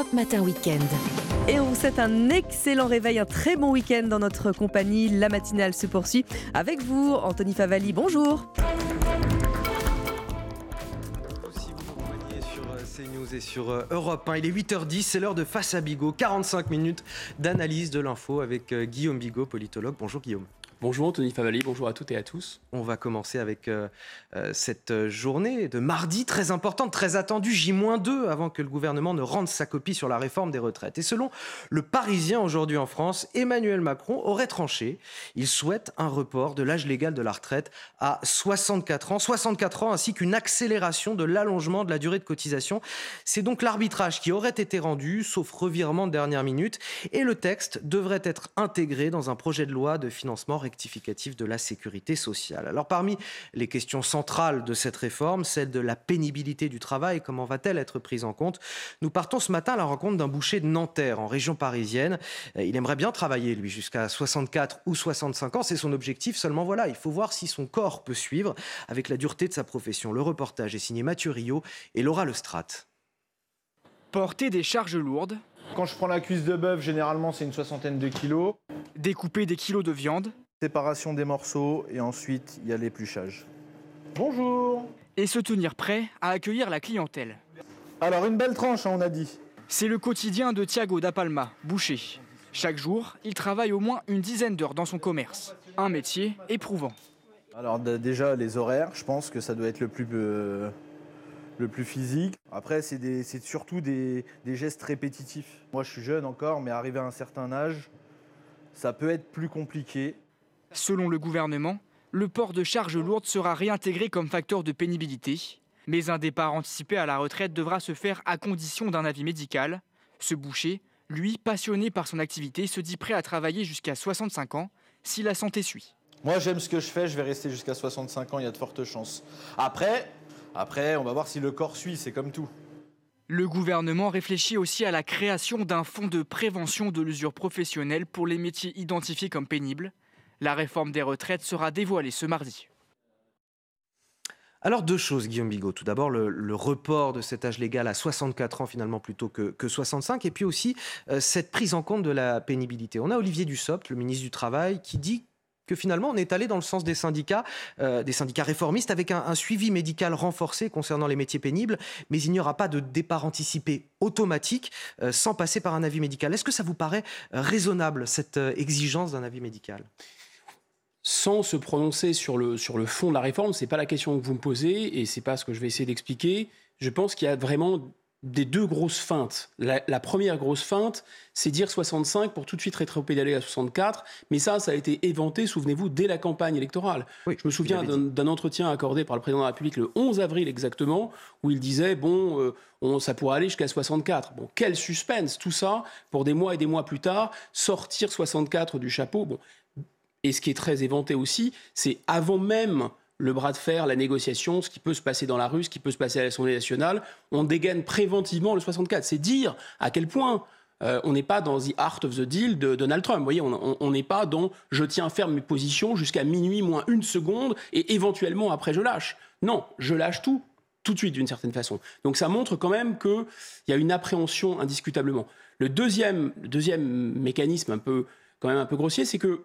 Europe Matin Weekend. Et on vous souhaite un excellent réveil, un très bon week-end dans notre compagnie. La matinale se poursuit avec vous, Anthony Favali. Bonjour. Euh, CNews et sur euh, Europe 1, il est 8h10, c'est l'heure de Face à Bigot, 45 minutes d'analyse de l'info avec euh, Guillaume Bigot, politologue. Bonjour Guillaume. Bonjour Anthony Favali, bonjour à toutes et à tous. On va commencer avec euh, euh, cette journée de mardi très importante, très attendue, J-2, avant que le gouvernement ne rende sa copie sur la réforme des retraites. Et selon le Parisien aujourd'hui en France, Emmanuel Macron aurait tranché. Il souhaite un report de l'âge légal de la retraite à 64 ans, 64 ans ainsi qu'une accélération de l'allongement de la durée de cotisation. C'est donc l'arbitrage qui aurait été rendu, sauf revirement de dernière minute, et le texte devrait être intégré dans un projet de loi de financement rectificatif de la sécurité sociale. Alors parmi les questions centrales de cette réforme, celle de la pénibilité du travail, comment va-t-elle être prise en compte? Nous partons ce matin à la rencontre d'un boucher de Nanterre en région parisienne. Euh, Il aimerait bien travailler, lui, jusqu'à 64 ou 65 ans, c'est son objectif, seulement voilà, il faut voir si son corps peut suivre avec la dureté de sa profession. Le reportage est signé Mathieu Rio et Laura Lestrade. Porter des charges lourdes, Quand je prends la cuisse de bœuf, généralement c'est une soixantaine de kilos. découper des kilos de viande Séparation des morceaux et ensuite il y a l'épluchage. Bonjour et se tenir prêt à accueillir la clientèle. Alors une belle tranche, hein, on a dit. C'est le quotidien de Thiago da Palma, boucher. Chaque jour, il travaille au moins une dizaine d'heures dans son commerce. Un métier éprouvant. Alors déjà les horaires, je pense que ça doit être le plus, euh, le plus physique. Après c'est des- c'est surtout des, des gestes répétitifs. Moi je suis jeune encore, mais arrivé à un certain âge, ça peut être plus compliqué. Selon le gouvernement, le port de charges lourdes sera réintégré comme facteur de pénibilité. Mais un départ anticipé à la retraite devra se faire à condition d'un avis médical. Ce boucher, lui, passionné par son activité, se dit prêt à travailler jusqu'à 65 ans si la santé suit. Moi j'aime ce que je fais, je vais rester jusqu'à 65 ans, il y a de fortes chances. Après, après on va voir si le corps suit, c'est comme tout. Le gouvernement réfléchit aussi à la création d'un fonds de prévention de l'usure professionnelle pour les métiers identifiés comme pénibles. La réforme des retraites sera dévoilée ce mardi. Alors deux choses, Guillaume Bigot. Tout d'abord, le, report de cet âge légal à 64 ans finalement plutôt que, que 65, et puis aussi euh, cette prise en compte de la pénibilité. On a Olivier Dussopt, le ministre du Travail, qui dit que finalement on est allé dans le sens des syndicats, euh, des syndicats réformistes, avec un, suivi médical renforcé concernant les métiers pénibles, mais il n'y aura pas de départ anticipé automatique euh, sans passer par un avis médical. Est-ce que ça vous paraît raisonnable, cette exigence d'un avis médical? Sans se prononcer sur le, sur le fond de la réforme, c'est pas la question que vous me posez et c'est pas ce que je vais essayer d'expliquer. Je pense qu'il y a vraiment des deux grosses feintes. La, la première grosse feinte, c'est dire 65 pour tout de suite rétropédaler à 64. Mais ça, ça a été éventé, souvenez-vous, dès la campagne électorale. Oui, Je me souviens d'un entretien accordé par le président de la République le 11 avril exactement, où il disait bon, euh, on, ça pourrait aller jusqu'à 64. Bon, quel suspense tout ça pour des mois et des mois plus tard sortir 64 du chapeau. Bon, et ce qui est très éventé aussi, c'est avant même le bras de fer, la négociation, ce qui peut se passer dans la rue, ce qui peut se passer à l'Assemblée nationale, on dégaine préventivement le 64. C'est dire à quel point euh, on n'est pas dans the art of the deal de Donald Trump. Vous voyez, on- n'est pas dans je tiens ferme mes positions jusqu'à minuit moins une seconde et éventuellement après je lâche. Non, je lâche tout tout de suite d'une certaine façon. Donc ça montre quand même qu'il y a une appréhension indiscutablement. Le deuxième, deuxième mécanisme un peu, quand même un peu grossier, c'est que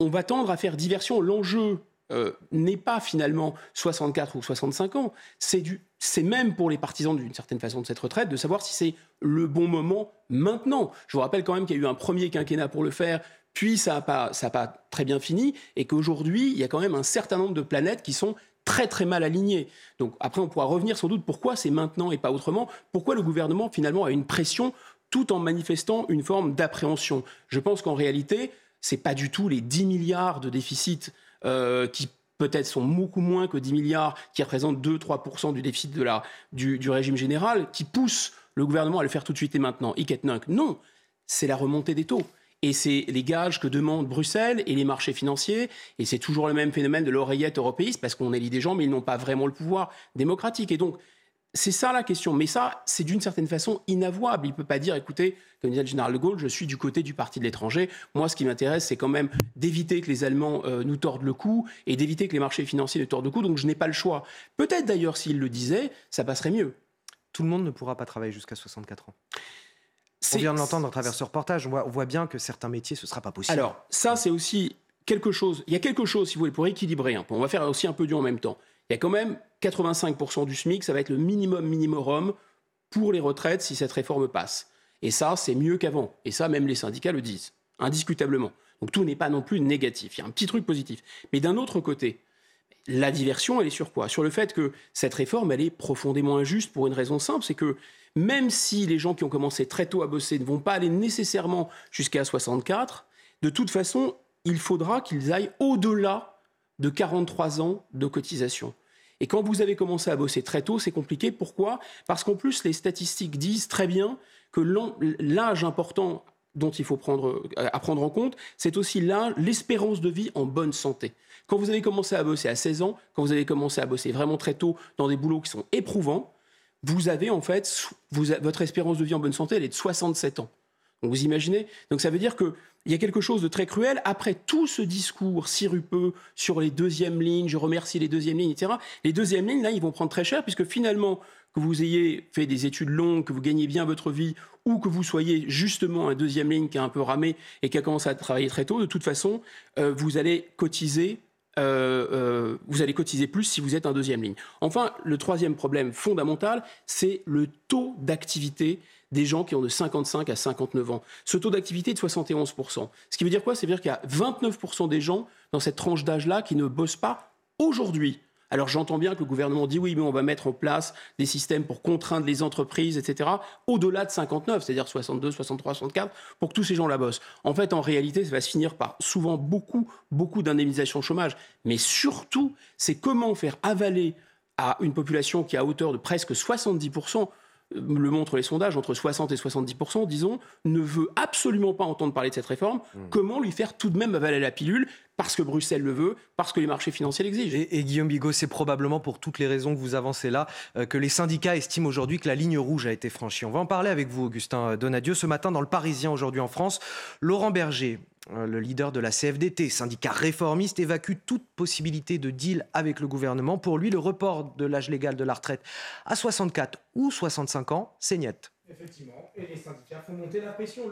on va tendre à faire diversion. L'enjeu euh, n'est pas finalement 64 ou 65 ans, c'est du, c'est même pour les partisans d'une certaine façon de cette retraite de savoir si c'est le bon moment maintenant. Je vous rappelle quand même qu'il y a eu un premier quinquennat pour le faire, puis ça n'a pas, ça pas très bien fini, et qu'aujourd'hui il y a quand même un certain nombre de planètes qui sont très très mal alignées. Donc après on pourra revenir sans doute pourquoi c'est maintenant et pas autrement, pourquoi le gouvernement finalement a une pression tout en manifestant une forme d'appréhension? Je pense qu'en réalité, c'est pas du tout les 10 milliards de déficit euh, qui peut-être sont beaucoup moins que 10 milliards, qui représentent 2-3% du déficit de la, du, régime général, qui poussent le gouvernement à le faire tout de suite et maintenant. Hic et nunc. Non, c'est la remontée des taux. Et c'est les gages que demandent Bruxelles et les marchés financiers. Et c'est toujours le même phénomène de l'oreillette européiste, parce qu'on élit des gens, mais ils n'ont pas vraiment le pouvoir démocratique. Et donc, c'est ça la question. Mais ça, c'est d'une certaine façon inavouable. Il ne peut pas dire, écoutez, comme disait le général de Gaulle, je suis du côté du parti de l'étranger. Moi, ce qui m'intéresse, c'est quand même d'éviter que les Allemands euh, nous tordent le cou et d'éviter que les marchés financiers nous tordent le cou. Donc, je n'ai pas le choix. Peut-être d'ailleurs, s'il le disait, ça passerait mieux. Tout le monde ne pourra pas travailler jusqu'à 64 ans. On vient de l'entendre à travers ce reportage. On voit, on voit bien que certains métiers, ce ne sera pas possible. Alors, ça, c'est aussi quelque chose. Il y a quelque chose, si vous voulez, pour équilibrer un peu. On va faire aussi un peu du en même temps. Il y a quand même 85% du SMIC, ça va être le minimum minimum pour les retraites si cette réforme passe. Et ça, c'est mieux qu'avant. Et ça, même les syndicats le disent, indiscutablement. Donc tout n'est pas non plus négatif. Il y a un petit truc positif. Mais d'un autre côté, la diversion, elle est sur quoi? Sur le fait que cette réforme, elle est profondément injuste pour une raison simple, c'est que même si les gens qui ont commencé très tôt à bosser ne vont pas aller nécessairement jusqu'à 64, de toute façon, il faudra qu'ils aillent au-delà de 43 ans de cotisation. Et quand vous avez commencé à bosser très tôt, c'est compliqué. Pourquoi? Parce qu'en plus, les statistiques disent très bien que l'âge important dont il faut prendre, à prendre en compte, c'est aussi l'espérance de vie en bonne santé. Quand vous avez commencé à bosser à 16 ans, quand vous avez commencé à bosser vraiment très tôt dans des boulots qui sont éprouvants, vous avez en fait, votre espérance de vie en bonne santé, elle est de 67 ans. Vous imaginez? Donc ça veut dire qu'il y a quelque chose de très cruel. Après tout ce discours sirupeux sur les deuxièmes lignes, je remercie les deuxièmes lignes, etc., les deuxièmes lignes, là, ils vont prendre très cher, puisque finalement, que vous ayez fait des études longues, que vous gagnez bien votre vie, ou que vous soyez justement un deuxième ligne qui a un peu ramé et qui a commencé à travailler très tôt, de toute façon, euh, vous allez cotiser euh, euh, vous allez cotiser plus si vous êtes un deuxième ligne. Enfin, le troisième problème fondamental, c'est le taux d'activité des gens qui ont de 55 à 59 ans. Ce taux d'activité est de 71%. Ce qui veut dire quoi? Ça veut dire qu'il y a 29% des gens dans cette tranche d'âge-là qui ne bossent pas aujourd'hui. Alors j'entends bien que le gouvernement dit oui, mais on va mettre en place des systèmes pour contraindre les entreprises, etc., au-delà de 59, c'est-à-dire 62, 63, 64, pour que tous ces gens la bossent. En fait, en réalité, ça va se finir par souvent beaucoup, beaucoup d'indemnisation chômage. Mais surtout, c'est comment faire avaler à une population qui est à hauteur de presque 70%, le montrent les sondages, entre 60 et 70% disons, ne veut absolument pas entendre parler de cette réforme, mmh. comment lui faire tout de même avaler la pilule parce que Bruxelles le veut, parce que les marchés financiers l'exigent? Et, Guillaume Bigot, c'est probablement pour toutes les raisons que vous avancez là euh, que les syndicats estiment aujourd'hui que la ligne rouge a été franchie. On va en parler avec vous, Augustin Donadieu. Ce matin, dans le Parisien, aujourd'hui en France, Laurent Berger, le leader de la CFDT, syndicat réformiste, évacue toute possibilité de deal avec le gouvernement. Pour lui, le report de l'âge légal de la retraite à 64 ou 65 ans, c'est niette. Effectivement, et les syndicats font monter la pression.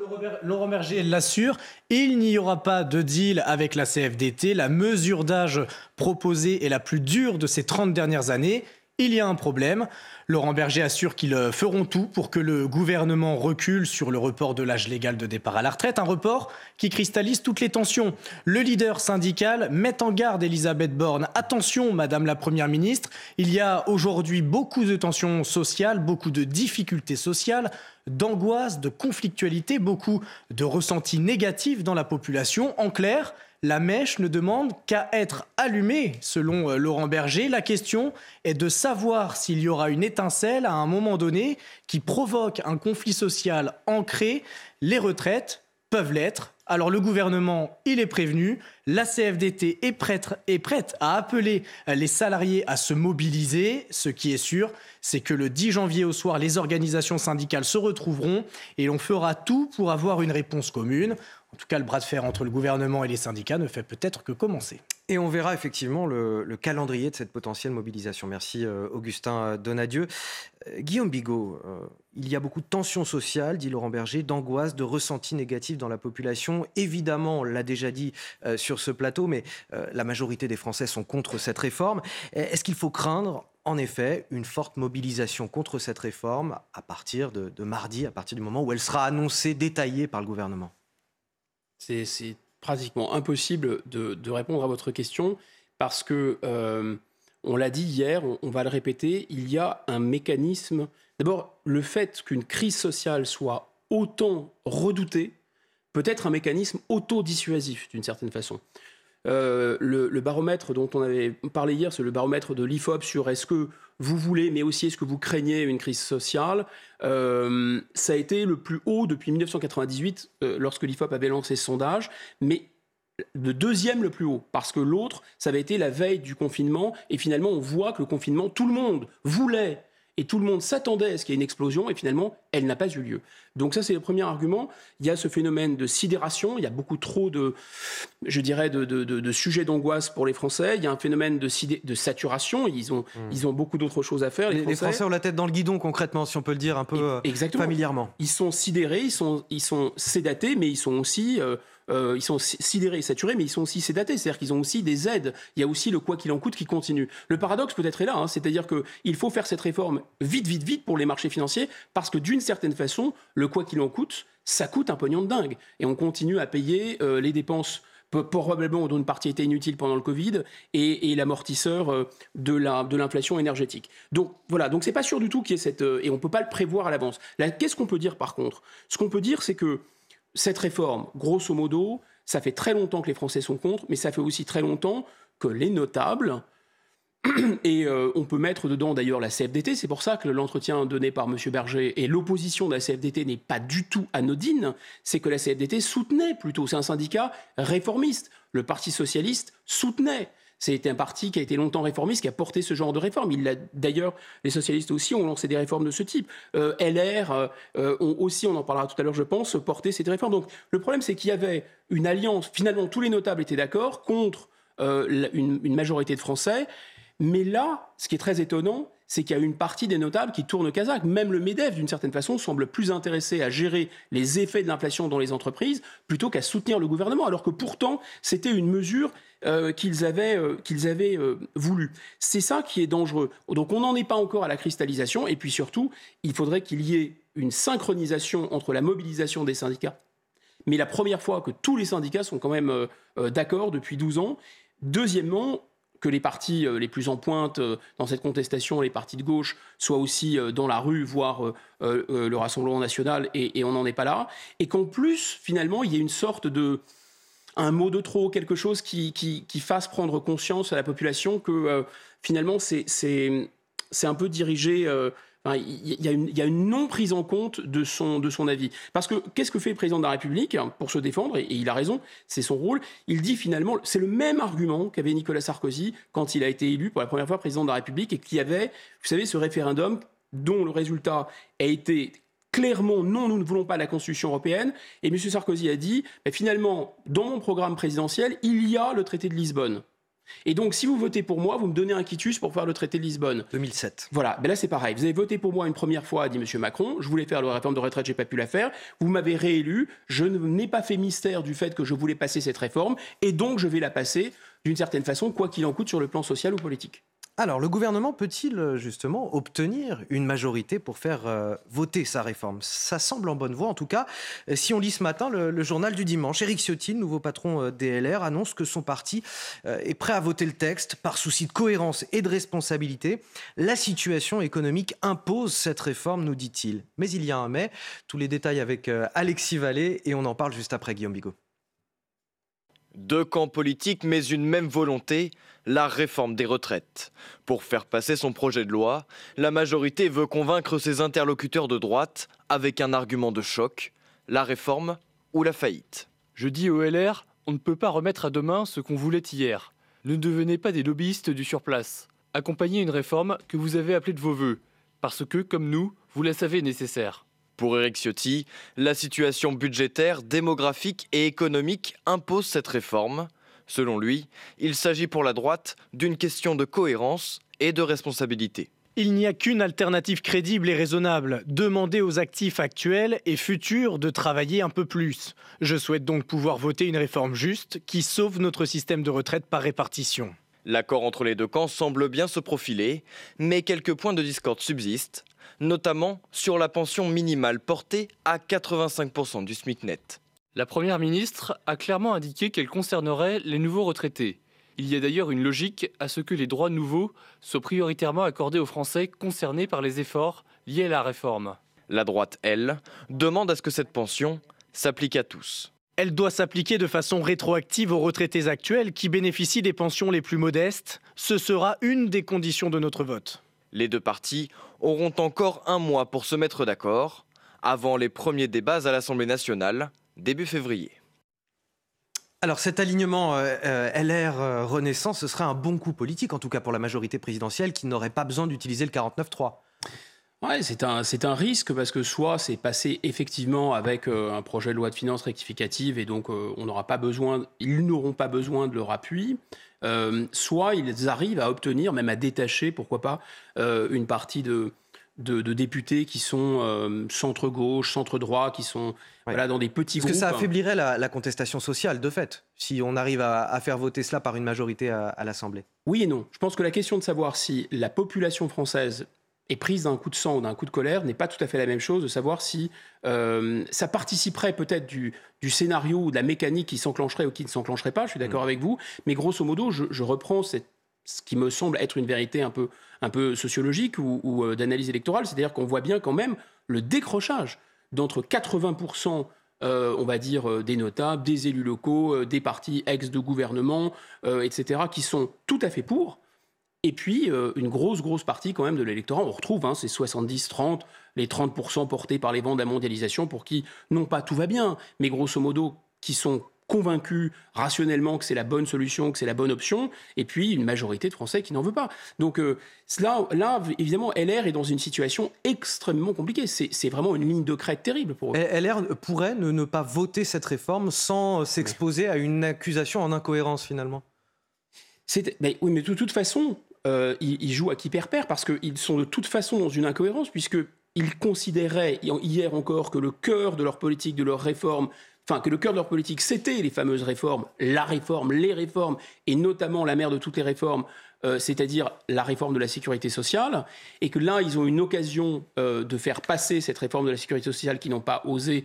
Laurent Berger l'assure, il n'y aura pas de deal avec la CFDT. La mesure d'âge proposée est la plus dure de ces 30 dernières années. Il y a un problème. Laurent Berger assure qu'ils euh, feront tout pour que le gouvernement recule sur le report de l'âge légal de départ à la retraite, un report qui cristallise toutes les tensions. Le leader syndical met en garde Elisabeth Borne. Attention, Madame la Première ministre, il y a aujourd'hui beaucoup de tensions sociales, beaucoup de difficultés sociales d'angoisse, de conflictualité, beaucoup de ressentis négatifs dans la population. En clair, la mèche ne demande qu'à être allumée, selon euh, Laurent Berger. La question est de savoir s'il y aura une étincelle à un moment donné qui provoque un conflit social ancré. Les retraites peuvent l'être. Alors le gouvernement, il est prévenu. La CFDT est prête, est prête à appeler euh, les salariés à se mobiliser. Ce qui est sûr, c'est que le 10 janvier au soir, les organisations syndicales se retrouveront et l'on fera tout pour avoir une réponse commune. En tout cas, le bras de fer entre le gouvernement et les syndicats ne fait peut-être que commencer. Et on verra effectivement le, calendrier de cette potentielle mobilisation. Merci euh, Augustin Donadieu. Euh, Guillaume Bigot, euh, il y a beaucoup de tensions sociales, dit Laurent Berger, d'angoisse, de ressentis négatifs dans la population. Évidemment, on l'a déjà dit sur ce plateau, mais la majorité des Français sont contre cette réforme. Est-ce qu'il faut craindre en effet une forte mobilisation contre cette réforme à partir de mardi, à partir du moment où elle sera annoncée, détaillée par le gouvernement? C'est pratiquement impossible de, répondre à votre question parce que, euh, on l'a dit hier, on, va le répéter, il y a un mécanisme. D'abord, le fait qu'une crise sociale soit autant redoutée peut être un mécanisme auto-dissuasif d'une certaine façon. Euh, le, baromètre dont on avait parlé hier, c'est le baromètre de l'IFOP sur est-ce que vous voulez, mais aussi est-ce que vous craignez une crise sociale. Euh, ça a été le plus haut depuis 1998, euh, lorsque l'IFOP avait lancé ce sondage, mais le deuxième le plus haut, parce que l'autre, ça avait été la veille du confinement, et finalement on voit que le confinement, tout le monde voulait et tout le monde s'attendait à ce qu'il y ait une explosion, et finalement, elle n'a pas eu lieu. Donc ça, c'est le premier argument. Il y a ce phénomène de sidération, il y a beaucoup trop de, je dirais, de, sujets d'angoisse pour les Français. Il y a un phénomène de, de saturation, ils ont, hmm. ils ont beaucoup d'autres choses à faire. Les, Français. ont la tête dans le guidon, concrètement, si on peut le dire un peu euh, familièrement. Ils sont sidérés, ils sont, ils sont sédatés, mais ils sont aussi... Euh, euh, ils sont sidérés et saturés, mais ils sont aussi sédatés, c'est-à-dire qu'ils ont aussi des aides. Il y a aussi le quoi qu'il en coûte qui continue. Le paradoxe peut-être est là, hein, c'est-à-dire qu'il faut faire cette réforme vite, vite, vite pour les marchés financiers, parce que d'une certaine façon, le quoi qu'il en coûte, ça coûte un pognon de dingue. Et on continue à payer euh, les dépenses probablement dont une partie était inutile pendant le Covid, et, l'amortisseur euh, de l'inflation énergétique. Donc voilà, donc c'est pas sûr du tout qu'il y ait cette... et on peut pas le prévoir à l'avance. Qu'est-ce qu'on peut dire par contre? Ce qu'on peut dire, c'est que cette réforme, grosso modo, ça fait très longtemps que les Français sont contre, mais ça fait aussi très longtemps que les notables, et euh, on peut mettre dedans d'ailleurs la CFDT, c'est pour ça que l'entretien donné par M. Berger et l'opposition de la CFDT n'est pas du tout anodine, c'est que la CFDT soutenait plutôt, c'est un syndicat réformiste, le Parti socialiste soutenait. C'est un parti qui a été longtemps réformiste, qui a porté ce genre de réforme. Il d'ailleurs, les socialistes aussi ont lancé des réformes de ce type. Euh, LR euh, euh, ont aussi, on en parlera tout à l'heure, je pense, porté cette réforme. Donc le problème, c'est qu'il y avait une alliance. Finalement, tous les notables étaient d'accord contre une, une majorité de Français. Mais là, ce qui est très étonnant, c'est qu'il y a une partie des notables qui tournent kazakh. Même le MEDEF, d'une certaine façon, semble plus intéressé à gérer les effets de l'inflation dans les entreprises plutôt qu'à soutenir le gouvernement, alors que pourtant, c'était une mesure euh, qu'ils avaient, euh, avaient euh, voulu. C'est ça qui est dangereux. Donc on n'en est pas encore à la cristallisation, et puis surtout, il faudrait qu'il y ait une synchronisation entre la mobilisation des syndicats, mais la première fois que tous les syndicats sont quand même d'accord depuis 12 ans. Deuxièmement, que les partis euh, les plus en pointe euh, dans cette contestation, les partis de gauche, soient aussi euh, dans la rue, voire le Rassemblement national, et, on n'en est pas là. Et qu'en plus, finalement, il y ait une sorte de un mot de trop, quelque chose qui, fasse prendre conscience à la population que finalement c'est un peu dirigé il y, a une, non prise en compte de son, avis. Parce que qu'est-ce que fait le président de la République pour se défendre et, il a raison, c'est son rôle. Il dit finalement, c'est le même argument qu'avait Nicolas Sarkozy quand il a été élu pour la première fois président de la République et qui avait, vous savez, ce référendum dont le résultat a été clairement non, nous ne voulons pas la Constitution européenne. Et M. Sarkozy a dit, finalement, dans mon programme présidentiel, il y a le traité de Lisbonne. Et donc, si vous votez pour moi, vous me donnez un quitus pour faire le traité de Lisbonne. 2007. Voilà, ben là c'est pareil. Vous avez voté pour moi une première fois, dit M. Macron. Je voulais faire la réforme de retraite, j'ai pas pu la faire. Vous m'avez réélu. Je n'ai pas fait mystère du fait que je voulais passer cette réforme, et donc je vais la passer d'une certaine façon, quoi qu'il en coûte sur le plan social ou politique. Alors, le gouvernement peut-il euh, justement obtenir une majorité pour faire euh, voter sa réforme? Ça semble en bonne voie, en tout cas. Euh, si on lit ce matin le, journal du dimanche, Éric Ciotti, nouveau patron DLR, annonce que son parti est prêt à voter le texte par souci de cohérence et de responsabilité. La situation économique impose cette réforme, nous dit-il. Mais il y a un mais. Tous les détails avec Alexis Vallée et on en parle juste après Guillaume Bigot. Deux camps politiques, mais une même volonté, la réforme des retraites. Pour faire passer son projet de loi, la majorité veut convaincre ses interlocuteurs de droite avec un argument de choc, la réforme ou la faillite. Je dis au LR, on ne peut pas remettre à demain ce qu'on voulait hier. Ne devenez pas des lobbyistes du surplace. Accompagnez une réforme que vous avez appelée de vos voeux, parce que, comme nous, vous la savez nécessaire. Pour Eric Ciotti, la situation budgétaire, démographique et économique impose cette réforme. Selon lui, il s'agit pour la droite d'une question de cohérence et de responsabilité. Il n'y a qu'une alternative crédible et raisonnable, demander aux actifs actuels et futurs de travailler un peu plus. Je souhaite donc pouvoir voter une réforme juste qui sauve notre système de retraite par répartition. L'accord entre les deux camps semble bien se profiler, mais quelques points de discorde subsistent, notamment sur la pension minimale portée à 85% du SMIC net. La Première ministre a clairement indiqué qu'elle concernerait les nouveaux retraités. Il y a d'ailleurs une logique à ce que les droits nouveaux soient prioritairement accordés aux Français concernés par les efforts liés à la réforme. La droite, elle, demande à ce que cette pension s'applique à tous. Elle doit s'appliquer de façon rétroactive aux retraités actuels qui bénéficient des pensions les plus modestes. Ce sera une des conditions de notre vote. Les deux parties auront encore un mois pour se mettre d'accord, avant les premiers débats à l'Assemblée nationale, début février. Alors cet alignement euh, euh, LR euh, Renaissance, ce serait un bon coup politique, en tout cas pour la majorité présidentielle, qui n'aurait pas besoin d'utiliser le 49-3. Ouais, c'est un, c'est un risque parce que soit c'est passé effectivement avec euh, un projet de loi de finances rectificative et donc euh, on n'aura pas besoin, ils n'auront pas besoin de leur appui, euh, soit ils arrivent à obtenir, même à détacher, pourquoi pas, une partie de, de, députés qui sont centre-gauche, centre-droit, qui sont voilà, dans des petits Parce groupes. que ça affaiblirait la, contestation sociale, de fait, si on arrive à, faire voter cela par une majorité à l'Assemblée. Oui et non. Je pense que la question de savoir si la population française est prise d'un coup de sang ou d'un coup de colère n'est pas tout à fait la même chose de savoir si euh, ça participerait peut-être du, scénario ou de la mécanique qui s'enclencherait ou qui ne s'enclencherait pas, je suis d'accord mm. avec vous, mais grosso modo, je, reprends ce qui me semble être une vérité un peu, un peu sociologique ou, euh, d'analyse électorale, c'est-à-dire qu'on voit bien quand même le décrochage d'entre 80% euh, on va dire, des notables, des élus locaux, des partis ex de gouvernement, etc., qui sont tout à fait pour, et puis, euh, une grosse, grosse partie quand même de l'électorat, on retrouve hein, ces 70-30, les 30% portés par les vents de la mondialisation, pour qui, non pas tout va bien, mais grosso modo, qui sont convaincus rationnellement que c'est la bonne solution, que c'est la bonne option, et puis une majorité de Français qui n'en veut pas. Donc euh, là, là, évidemment, LR est dans une situation extrêmement compliquée. C'est vraiment une ligne de crête terrible pour eux. LR pourrait ne, pas voter cette réforme sans s'exposer à une accusation en incohérence finalement? Oui, mais de toute façon, euh, ils, jouent à qui perd perd parce qu'ils sont de toute façon dans une incohérence puisqu'ils considéraient hier encore que le cœur de leur politique, de leur réforme, enfin que le cœur de leur politique, c'était les fameuses réformes, la réforme, les réformes, et notamment la mère de toutes les réformes, euh, c'est-à-dire la réforme de la sécurité sociale, et que là, ils ont une occasion euh, de faire passer cette réforme de la sécurité sociale qu'ils n'ont pas osé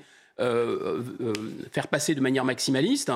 faire passer de manière maximaliste.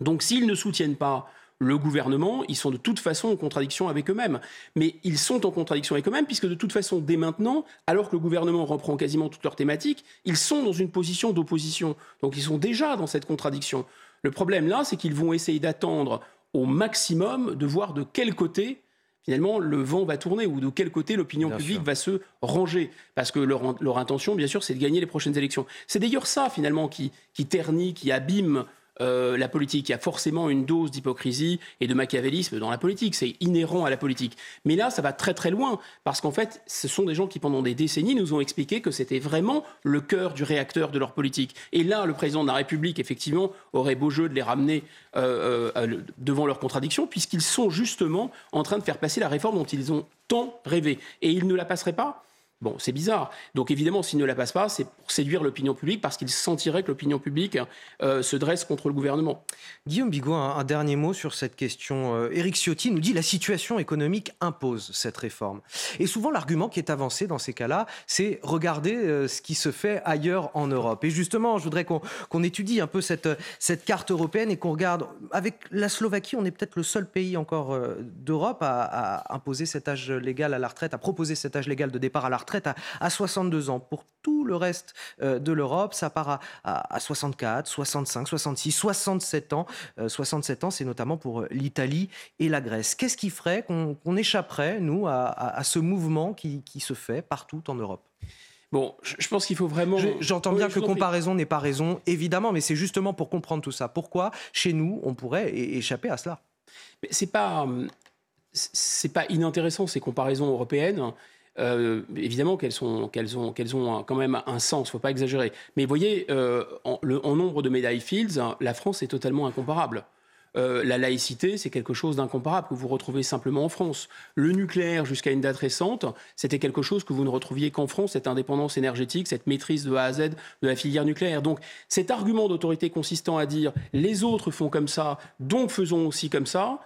Donc s'ils ne soutiennent pas le gouvernement, ils sont de toute façon en contradiction avec eux-mêmes. Mais ils sont en contradiction avec eux-mêmes puisque de toute façon, dès maintenant, alors que le gouvernement reprend quasiment toutes leurs thématiques, ils sont dans une position d'opposition. Donc ils sont déjà dans cette contradiction. Le problème là, c'est qu'ils vont essayer d'attendre au maximum de voir de quel côté finalement le vent va tourner ou de quel côté l'opinion publique va se ranger. Parce que leur, intention, bien sûr, c'est de gagner les prochaines élections. C'est d'ailleurs ça, finalement, qui, qui ternit, qui abîme euh, la politique. Il y a forcément une dose d'hypocrisie et de machiavélisme dans la politique. C'est inhérent à la politique. Mais là, ça va très très loin parce qu'en fait, ce sont des gens qui, pendant des décennies, nous ont expliqué que c'était vraiment le cœur du réacteur de leur politique. Et là, le président de la République, effectivement, aurait beau jeu de les ramener euh, euh, devant leurs contradictions, puisqu'ils sont justement en train de faire passer la réforme dont ils ont tant rêvé. Et ils ne la passeraient pas Bon, c'est bizarre. Donc évidemment, s'il ne la passe pas, c'est pour séduire l'opinion publique parce qu'il sentirait que l'opinion publique euh, se dresse contre le gouvernement. Guillaume Bigot, un, dernier mot sur cette question. Euh, Éric Ciotti nous dit la situation économique impose cette réforme. Et souvent, l'argument qui est avancé dans ces cas-là, c'est regarder euh, ce qui se fait ailleurs en Europe. Et justement, je voudrais qu'on étudie un peu cette, carte européenne et qu'on regarde. Avec la Slovaquie, on est peut-être le seul pays encore d'Europe à, à imposer cet âge légal à la retraite, à proposer cet âge légal de départ à la retraite retraite à, 62 ans. Pour tout le reste euh, de l'Europe, ça part à, 64, 65, 66, 67 ans. 67 euh, ans, c'est notamment pour euh, l'Italie et la Grèce. Qu'est-ce qui ferait qu'on échapperait, nous, à, ce mouvement qui, se fait partout en Europe? Bon, je pense qu'il faut vraiment. J'entends bien que comparaison n'est pas raison, évidemment, mais c'est justement pour comprendre tout ça. Pourquoi, chez nous, on pourrait échapper à cela? Mais c'est pas, c'est pas inintéressant ces comparaisons européennes. Euh, évidemment qu'elles ont, qu'elles ont quand même un sens, faut pas exagérer. Mais vous voyez, euh, en, nombre de médailles Fields, la France est totalement incomparable. Euh, la laïcité, c'est quelque chose d'incomparable que vous retrouvez simplement en France. Le nucléaire, jusqu'à une date récente, c'était quelque chose que vous ne retrouviez qu'en France, cette indépendance énergétique, cette maîtrise de A à Z de la filière nucléaire. Donc cet argument d'autorité consistant à dire les autres font comme ça, donc faisons aussi comme ça,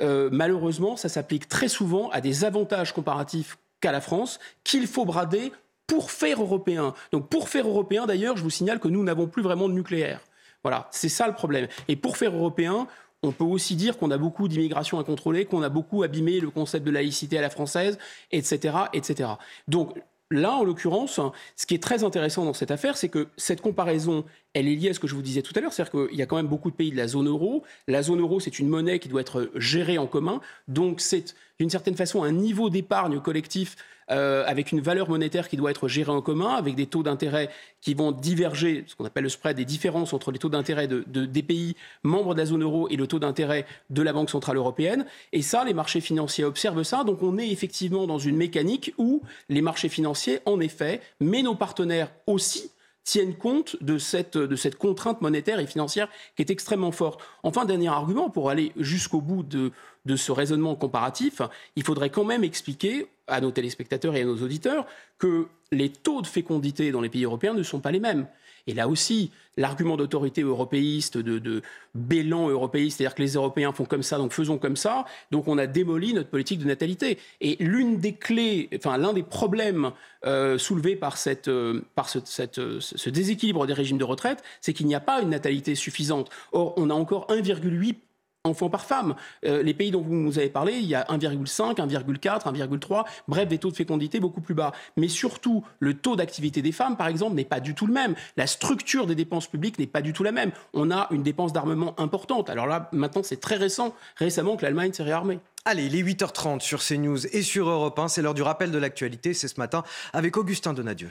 malheureusement, ça s'applique très souvent à des avantages comparatifs qu'à la France, qu'il faut brader pour faire européen. Donc pour faire européen, d'ailleurs, je vous signale que nous n'avons plus vraiment de nucléaire. Voilà, c'est ça le problème. Et pour faire européen, on peut aussi dire qu'on a beaucoup d'immigration à contrôler, qu'on a beaucoup abîmé le concept de laïcité à la française, etc., etc. Donc là, en l'occurrence, ce qui est très intéressant dans cette affaire, c'est que cette comparaison elle est liée à ce que je vous disais tout à l'heure, c'est-à-dire qu'il y a quand même beaucoup de pays de la zone euro. La zone euro, c'est une monnaie qui doit être gérée en commun, donc c'est d'une certaine façon un niveau d'épargne collectif euh, avec une valeur monétaire qui doit être gérée en commun, avec des taux d'intérêt qui vont diverger, ce qu'on appelle le spread, des différences entre les taux d'intérêt de, des pays membres de la zone euro et le taux d'intérêt de la Banque Centrale Européenne. Et ça, les marchés financiers observent ça. Donc on est effectivement dans une mécanique où les marchés financiers, en effet, mais nos partenaires aussi, tiennent compte de cette, de cette contrainte monétaire et financière qui est extrêmement forte. Enfin, dernier argument, pour aller jusqu'au bout de, de ce raisonnement comparatif, il faudrait quand même expliquer à nos téléspectateurs et à nos auditeurs que les taux de fécondité dans les pays européens ne sont pas les mêmes. Et là aussi, l'argument d'autorité européiste, de, de bélan européiste, c'est-à-dire que les Européens font comme ça, donc faisons comme ça, donc on a démoli notre politique de natalité. Et l'une des clés, enfin l'un des problèmes euh, soulevés par, cette, euh, par ce, cette, ce déséquilibre des régimes de retraite, c'est qu'il n'y a pas une natalité suffisante. Or, on a encore 1,8 enfants par femme. Euh, les pays dont vous nous avez parlé, il y a 1,5, 1,4, 1,3, bref, des taux de fécondité beaucoup plus bas. Mais surtout, le taux d'activité des femmes, par exemple, n'est pas du tout le même. La structure des dépenses publiques n'est pas du tout la même. On a une dépense d'armement importante. Alors là, maintenant, c'est très récent, récemment que l'Allemagne s'est réarmée. Allez, il est 8h30 sur CNews et sur Europe 1. C'est l'heure du rappel de l'actualité. C'est ce matin avec Augustin Donadieu.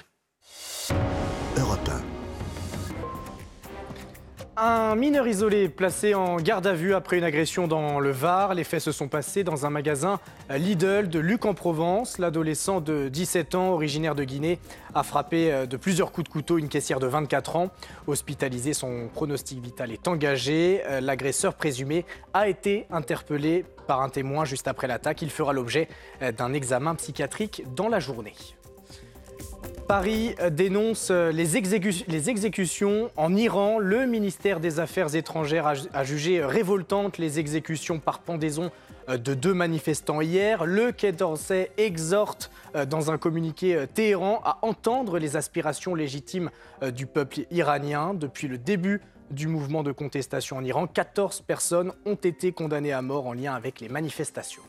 Un mineur isolé placé en garde à vue après une agression dans le Var. Les faits se sont passés dans un magasin Lidl de Luc en Provence. L'adolescent de 17 ans, originaire de Guinée, a frappé euh, de plusieurs coups de couteau une caissière de 24 ans. Hospitalisé, son pronostic vital est engagé. Euh, l'agresseur présumé a été interpellé par un témoin juste après l'attaque. Il fera l'objet euh, d'un examen psychiatrique dans la journée. Paris dénonce les, exécutions en Iran. Le ministère des Affaires étrangères a, jugé révoltantes les exécutions par pendaison euh, de deux manifestants hier. Le Quai d'Orsay exhorte euh, dans un communiqué euh, Téhéran à entendre les aspirations légitimes du peuple iranien. Depuis le début du mouvement de contestation en Iran, 14 personnes ont été condamnées à mort en lien avec les manifestations.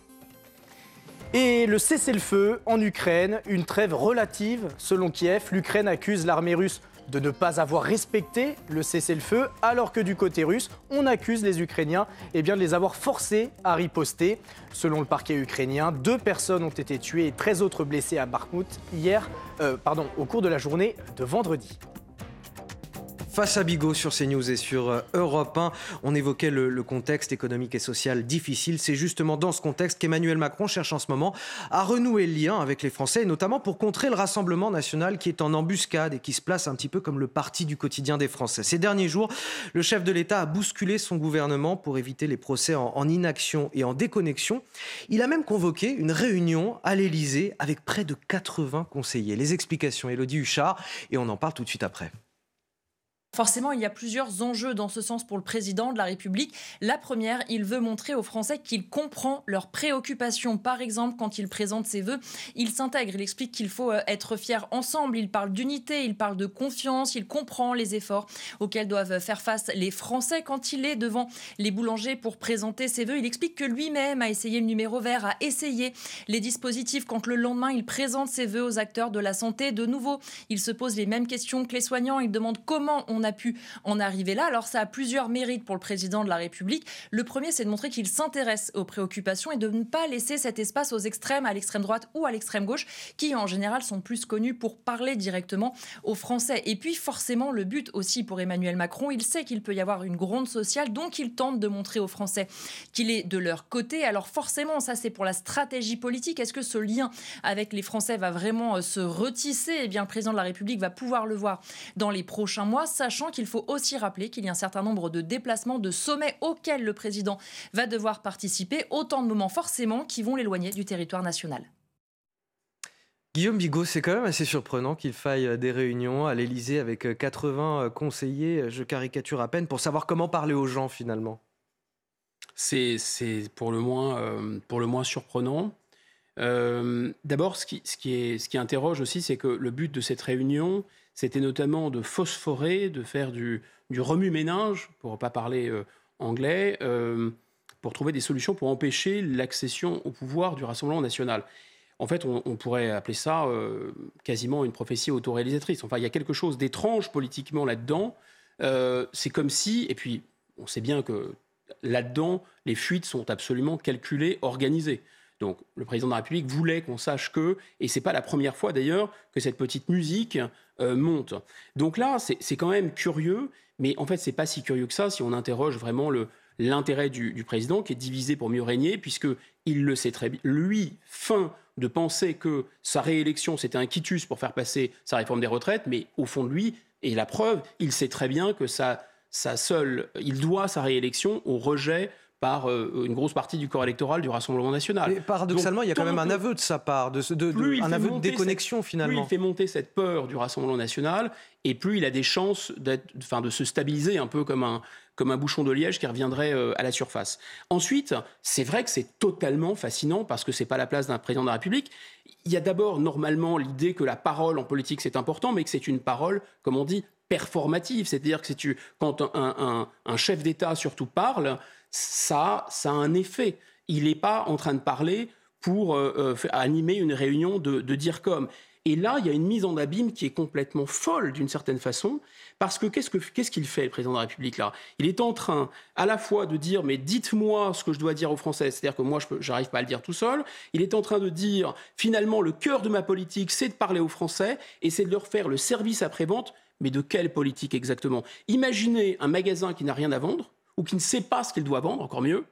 Et le cessez-le-feu en Ukraine, une trêve relative selon Kiev. L'Ukraine accuse l'armée russe de ne pas avoir respecté le cessez-le-feu, alors que du côté russe, on accuse les Ukrainiens eh de les avoir forcés à riposter. Selon le parquet ukrainien, deux personnes ont été tuées et 13 autres blessées à Bakhmut hier, euh, pardon, au cours de la journée de vendredi. Face à Bigot sur CNews et sur euh, Europe 1, on évoquait le, contexte économique et social difficile. C'est justement dans ce contexte qu'Emmanuel Macron cherche en ce moment à renouer le lien avec les Français, et notamment pour contrer le Rassemblement national qui est en embuscade et qui se place un petit peu comme le parti du quotidien des Français. Ces derniers jours, le chef de l'État a bousculé son gouvernement pour éviter les procès en, en inaction et en déconnexion. Il a même convoqué une réunion à l'Élysée avec près de 80 conseillers. Les explications, Elodie Huchard, et on en parle tout de suite après. Forcément, il y a plusieurs enjeux dans ce sens pour le président de la République. La première, il veut montrer aux Français qu'il comprend leurs préoccupations. Par exemple, quand il présente ses vœux, il s'intègre, il explique qu'il faut euh, être fier ensemble, il parle d'unité, il parle de confiance, il comprend les efforts auxquels doivent faire face les Français. Quand il est devant les boulangers pour présenter ses vœux, il explique que lui-même a essayé le numéro vert, a essayé les dispositifs. Quand le lendemain, il présente ses vœux aux acteurs de la santé, de nouveau, il se pose les mêmes questions que les soignants. Il demande comment on on a pu en arriver là. Alors ça a plusieurs mérites pour le président de la République. Le premier, c'est de montrer qu'il s'intéresse aux préoccupations et de ne pas laisser cet espace aux extrêmes, à l'extrême droite ou à l'extrême gauche, qui en général sont plus connus pour parler directement aux Français. Et puis forcément, le but aussi pour Emmanuel Macron, il sait qu'il peut y avoir une gronde sociale, donc il tente de montrer aux Français qu'il est de leur côté. Alors forcément, ça c'est pour la stratégie politique. Est-ce que ce lien avec les Français va vraiment euh, se retisser? Eh bien, le président de la République va pouvoir le voir dans les prochains mois. Sachant qu'il faut aussi rappeler qu'il y a un certain nombre de déplacements, de sommets auxquels le président va devoir participer, autant de moments forcément qui vont l'éloigner du territoire national. Guillaume Bigot, c'est quand même assez surprenant qu'il faille euh, des réunions à l'Élysée avec 80 euh, euh, conseillers, je caricature à peine, pour savoir comment parler aux gens finalement. C'est pour, le moins, pour le moins surprenant. D'abord, ce qui, ce, qui ce qui interroge aussi, c'est que le but de cette réunion, c'était notamment de phosphorer, de faire du, remue-ménage, pour ne pas parler euh, anglais, euh, pour trouver des solutions pour empêcher l'accession au pouvoir du Rassemblement national. En fait, on, pourrait appeler ça euh, quasiment une prophétie autoréalisatrice. Enfin, il y a quelque chose d'étrange politiquement là-dedans, c'est comme si, et puis on sait bien que là-dedans, les fuites sont absolument calculées, organisées. Donc le président de la République voulait qu'on sache que, et c'est pas la première fois d'ailleurs que cette petite musique euh, monte. Donc là, c'est quand même curieux, mais en fait, c'est pas si curieux que ça si on interroge vraiment l'intérêt du, président qui est divisé pour mieux régner, puisque il le sait très bien. Lui, fin de penser que sa réélection c'était un quitus pour faire passer sa réforme des retraites, mais au fond de lui, et la preuve, il sait très bien que sa seule, il doit sa réélection au rejet par euh, une grosse partie du corps électoral du Rassemblement national. Mais paradoxalement, il y a quand même un aveu de sa part, de, de, un aveu de déconnexion finalement. Plus il fait monter cette peur du Rassemblement national, et plus il a des chances enfin, de se stabiliser un peu comme un, comme un bouchon de liège qui reviendrait euh, à la surface. Ensuite, c'est vrai que c'est totalement fascinant parce que c'est pas la place d'un président de la République. Il y a d'abord normalement l'idée que la parole en politique c'est important, mais que c'est une parole, comme on dit, performative. C'est-à-dire que tu, quand un, chef d'État surtout parle, ça, ça a un effet. Il n'est pas en train de parler pour euh, euh, animer une réunion de, de dire comme. Et là, il y a une mise en abîme qui est complètement folle d'une certaine façon, parce que qu'est-ce qu'il fait, le président de la République là? Il est en train à la fois de dire, mais dites-moi ce que je dois dire aux Français, c'est-à-dire que moi, je n'arrive pas à le dire tout seul. Il est en train de dire, finalement, le cœur de ma politique, c'est de parler aux Français et c'est de leur faire le service après-vente. Mais de quelle politique exactement? Imaginez un magasin qui n'a rien à vendre ou qui ne sait pas ce qu'il doit vendre, encore mieux,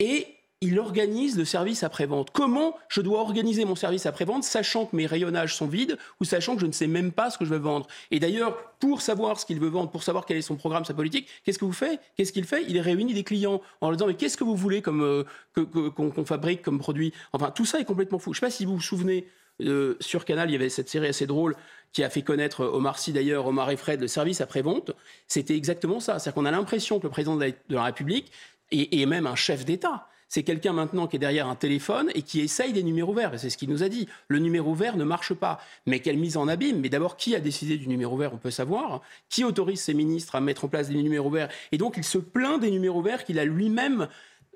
et il organise le service après-vente. Comment je dois organiser mon service après-vente, sachant que mes rayonnages sont vides ou sachant que je ne sais même pas ce que je veux vendre? Et d'ailleurs, pour savoir ce qu'il veut vendre, pour savoir quel est son programme, sa politique, qu'est-ce que vous Qu'est-ce qu'il fait? Il réunit des clients en leur disant mais qu'est-ce que vous voulez comme euh, qu'on fabrique comme produit? Enfin, tout ça est complètement fou. Je ne sais pas si vous vous souvenez. Euh, sur Canal, il y avait cette série assez drôle qui a fait connaître Omar Sy d'ailleurs, Omar et Fred, le service après-vente, c'était exactement ça. C'est-à-dire qu'on a l'impression que le président de la, République est, même un chef d'État. C'est quelqu'un maintenant qui est derrière un téléphone et qui essaye des numéros verts. C'est ce qu'il nous a dit. Le numéro vert ne marche pas. Mais quelle mise en abîme Mais d'abord, qui a décidé du numéro vert On peut savoir. Qui autorise ses ministres à mettre en place des numéros verts? Et donc, il se plaint des numéros verts qu'il a lui-même.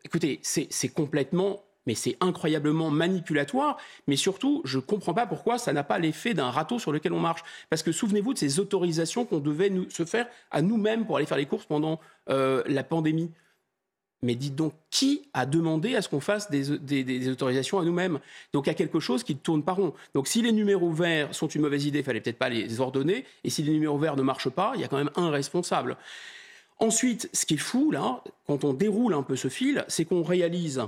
Écoutez, c'est complètement mais c'est incroyablement manipulatoire. Mais surtout, je ne comprends pas pourquoi ça n'a pas l'effet d'un râteau sur lequel on marche. Parce que souvenez-vous de ces autorisations qu'on devait nous, se faire à nous-mêmes pour aller faire les courses pendant euh, la pandémie. Mais dites donc, qui a demandé à ce qu'on fasse des, autorisations à nous-mêmes? Donc il y a quelque chose qui ne tourne pas rond. Donc si les numéros verts sont une mauvaise idée, il fallait peut-être pas les ordonner. Et si les numéros verts ne marchent pas, il y a quand même un responsable. Ensuite, ce qui est fou, là, quand on déroule un peu ce fil, c'est qu'on réalise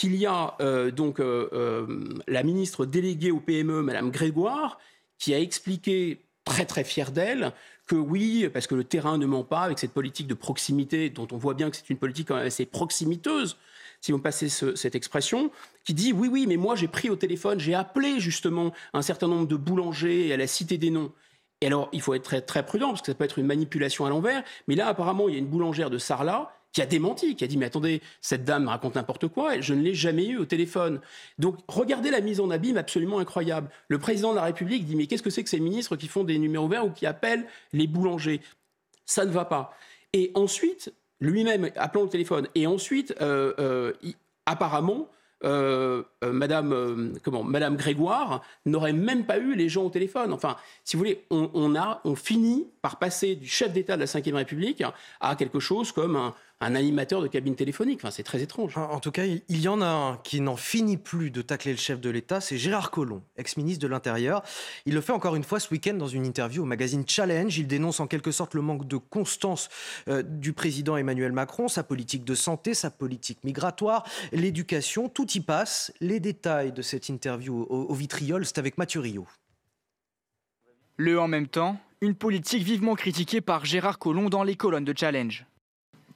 qu'il y a euh, donc euh, euh, la ministre déléguée au PME, Madame Grégoire, qui a expliqué très très fière d'elle que oui, parce que le terrain ne ment pas avec cette politique de proximité dont on voit bien que c'est une politique quand même assez proximiteuse, si vous passez cette expression, qui dit oui, oui, mais moi j'ai pris au téléphone, j'ai appelé justement un certain nombre de boulangers à la cité des noms. Et alors, il faut être très, très prudent, parce que ça peut être une manipulation à l'envers, mais là, apparemment, il y a une boulangère de Sarlat qui a démenti, qui a dit mais attendez, cette dame raconte n'importe quoi, je ne l'ai jamais eu au téléphone. Donc regardez la mise en abîme absolument incroyable. Le président de la République dit mais qu'est-ce que c'est que ces ministres qui font des numéros verts ou qui appellent les boulangers? Ça ne va pas. Et ensuite, lui-même appelant au téléphone, et ensuite, euh, euh, apparemment, euh, Madame, comment, Madame Grégoire n'aurait même pas eu les gens au téléphone. Enfin, si vous voulez, on, on a, on finit par passer du chef d'État de la Ve République à quelque chose comme un, un animateur de cabine téléphonique. Enfin, c'est très étrange. En, tout cas, il y en a un qui n'en finit plus de tacler le chef de l'État, c'est Gérard Collomb, ex-ministre de l'Intérieur. Il le fait encore une fois ce week-end dans une interview au magazine Challenge. Il dénonce en quelque sorte le manque de constance euh, du président Emmanuel Macron, sa politique de santé, sa politique migratoire, l'éducation, tout y passe. Les détails de cette interview au, au vitriol, c'est avec Mathieu Rio. Le en même temps, une politique vivement critiquée par Gérard Collomb dans les colonnes de Challenge.